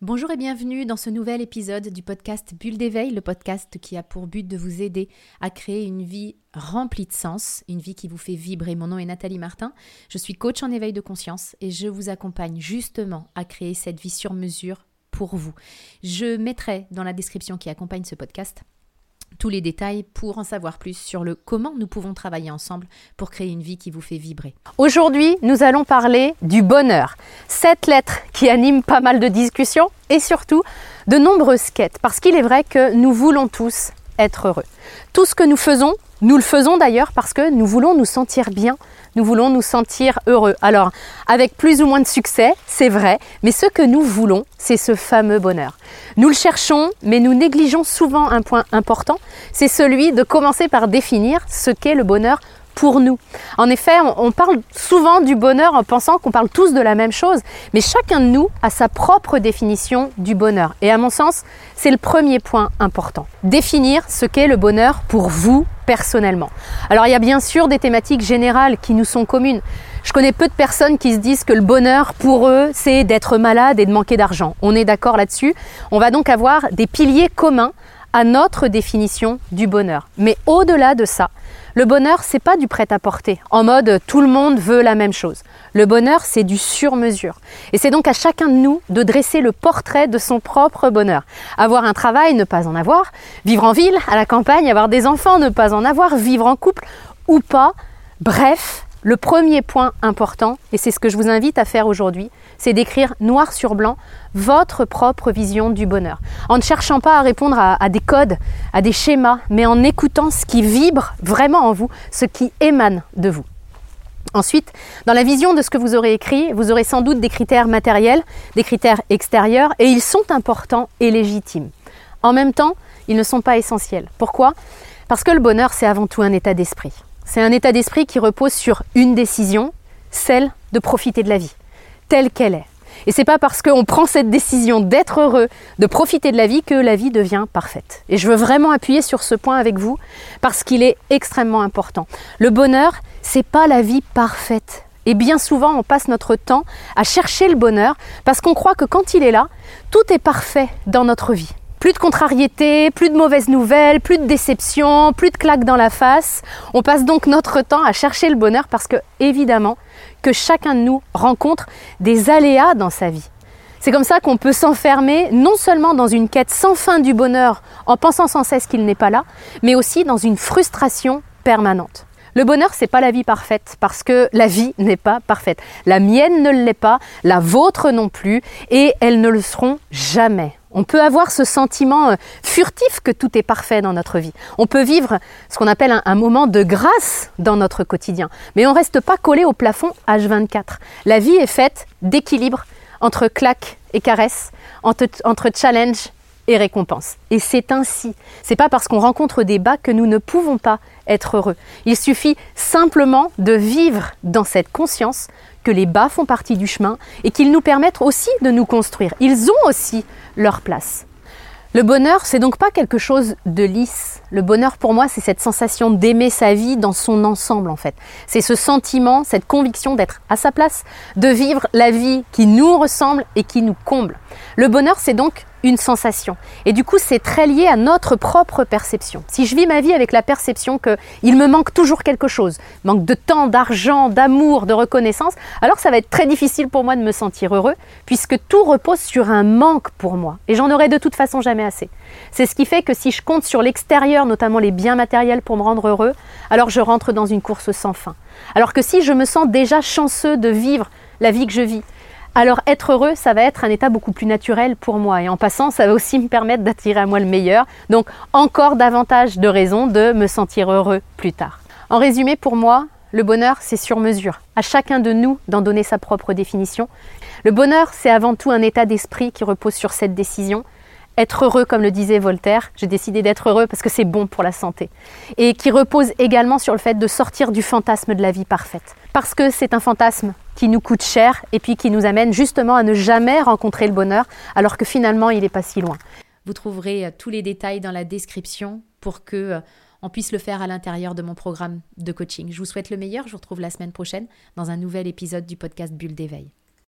Bonjour et bienvenue dans ce nouvel épisode du podcast Bulle d'éveil, le podcast qui a pour but de vous aider à créer une vie remplie de sens, une vie qui vous fait vibrer. Mon nom est Nathalie Martin, je suis coach en éveil de conscience et je vous accompagne justement à créer cette vie sur mesure pour vous. Je mettrai dans la description qui accompagne ce podcast tous les détails pour en savoir plus sur le comment nous pouvons travailler ensemble pour créer une vie qui vous fait vibrer. Aujourd'hui, nous allons parler du bonheur. Cette lettre qui anime pas mal de discussions et surtout de nombreuses quêtes parce qu'il est vrai que nous voulons tous être heureux. Tout ce que nous faisons, nous le faisons d'ailleurs parce que nous voulons nous sentir bien nous voulons nous sentir heureux. Alors, avec plus ou moins de succès, c'est vrai, mais ce que nous voulons, c'est ce fameux bonheur. Nous le cherchons, mais nous négligeons souvent un point important, c'est celui de commencer par définir ce qu'est le bonheur pour nous. En effet, on parle souvent du bonheur en pensant qu'on parle tous de la même chose, mais chacun de nous a sa propre définition du bonheur. Et à mon sens, c'est le premier point important. Définir ce qu'est le bonheur pour vous personnellement. Alors il y a bien sûr des thématiques générales qui nous sont communes. Je connais peu de personnes qui se disent que le bonheur pour eux, c'est d'être malade et de manquer d'argent. On est d'accord là-dessus. On va donc avoir des piliers communs à notre définition du bonheur. Mais au-delà de ça, le bonheur, c'est pas du prêt-à-porter, en mode tout le monde veut la même chose. Le bonheur, c'est du sur-mesure. Et c'est donc à chacun de nous de dresser le portrait de son propre bonheur. Avoir un travail, ne pas en avoir. Vivre en ville, à la campagne, avoir des enfants, ne pas en avoir. Vivre en couple ou pas. Bref, le premier point important, et c'est ce que je vous invite à faire aujourd'hui, c'est d'écrire noir sur blanc votre propre vision du bonheur. En ne cherchant pas à répondre à, des codes, à des schémas, mais en écoutant ce qui vibre vraiment en vous, ce qui émane de vous. Ensuite, dans la vision de ce que vous aurez écrit, vous aurez sans doute des critères matériels, des critères extérieurs, et ils sont importants et légitimes. En même temps, ils ne sont pas essentiels. Pourquoi? Parce que le bonheur, c'est avant tout un état d'esprit. C'est un état d'esprit qui repose sur une décision, celle de profiter de la vie, telle qu'elle est. Et c'est pas parce qu'on prend cette décision d'être heureux, de profiter de la vie, que la vie devient parfaite. Et je veux vraiment appuyer sur ce point avec vous parce qu'il est extrêmement important. Le bonheur, c'est pas la vie parfaite. Et bien souvent, on passe notre temps à chercher le bonheur parce qu'on croit que quand il est là, tout est parfait dans notre vie. Plus de contrariétés, plus de mauvaises nouvelles, plus de déceptions, plus de claques dans la face. On passe donc notre temps à chercher le bonheur parce que, évidemment, que chacun de nous rencontre des aléas dans sa vie. C'est comme ça qu'on peut s'enfermer non seulement dans une quête sans fin du bonheur en pensant sans cesse qu'il n'est pas là, mais aussi dans une frustration permanente. Le bonheur, c'est pas la vie parfaite parce que la vie n'est pas parfaite. La mienne ne l'est pas, la vôtre non plus, et elles ne le seront jamais. On peut avoir ce sentiment euh, furtif que tout est parfait dans notre vie. On peut vivre ce qu'on appelle un, moment de grâce dans notre quotidien. Mais on ne reste pas collé au plafond H24. La vie est faite d'équilibre entre claques et caresses, entre, entre challenge et récompense. Et c'est ainsi. C'est pas parce qu'on rencontre des bas que nous ne pouvons pas être heureux. Il suffit simplement de vivre dans cette conscience que les bas font partie du chemin et qu'ils nous permettent aussi de nous construire. Ils ont aussi leur place. Le bonheur, c'est donc pas quelque chose de lisse. Le bonheur pour moi, c'est cette sensation d'aimer sa vie dans son ensemble en fait. C'est ce sentiment, cette conviction d'être à sa place, de vivre la vie qui nous ressemble et qui nous comble. Le bonheur, c'est donc une sensation. Et du coup, c'est très lié à notre propre perception. Si je vis ma vie avec la perception qu'il me manque toujours quelque chose, manque de temps, d'argent, d'amour, de reconnaissance, alors ça va être très difficile pour moi de me sentir heureux, puisque tout repose sur un manque pour moi. Et j'en aurai de toute façon jamais assez. C'est ce qui fait que si je compte sur l'extérieur, notamment les biens matériels pour me rendre heureux, alors je rentre dans une course sans fin. Alors que si je me sens déjà chanceux de vivre la vie que je vis, alors être heureux, ça va être un état beaucoup plus naturel pour moi. Et en passant, ça va aussi me permettre d'attirer à moi le meilleur. Donc encore davantage de raisons de me sentir heureux plus tard. En résumé, pour moi, le bonheur, c'est sur mesure. À chacun de nous d'en donner sa propre définition. Le bonheur, c'est avant tout un état d'esprit qui repose sur cette décision être heureux, comme le disait Voltaire. J'ai décidé d'être heureux parce que c'est bon pour la santé. Et qui repose également sur le fait de sortir du fantasme de la vie parfaite. Parce que c'est un fantasme qui nous coûte cher et puis qui nous amène justement à ne jamais rencontrer le bonheur, alors que finalement il n'est pas si loin. Vous trouverez euh, tous les détails dans la description pour que euh, on puisse le faire à l'intérieur de mon programme de coaching. Je vous souhaite le meilleur. Je vous retrouve la semaine prochaine dans un nouvel épisode du podcast Bulle d'éveil.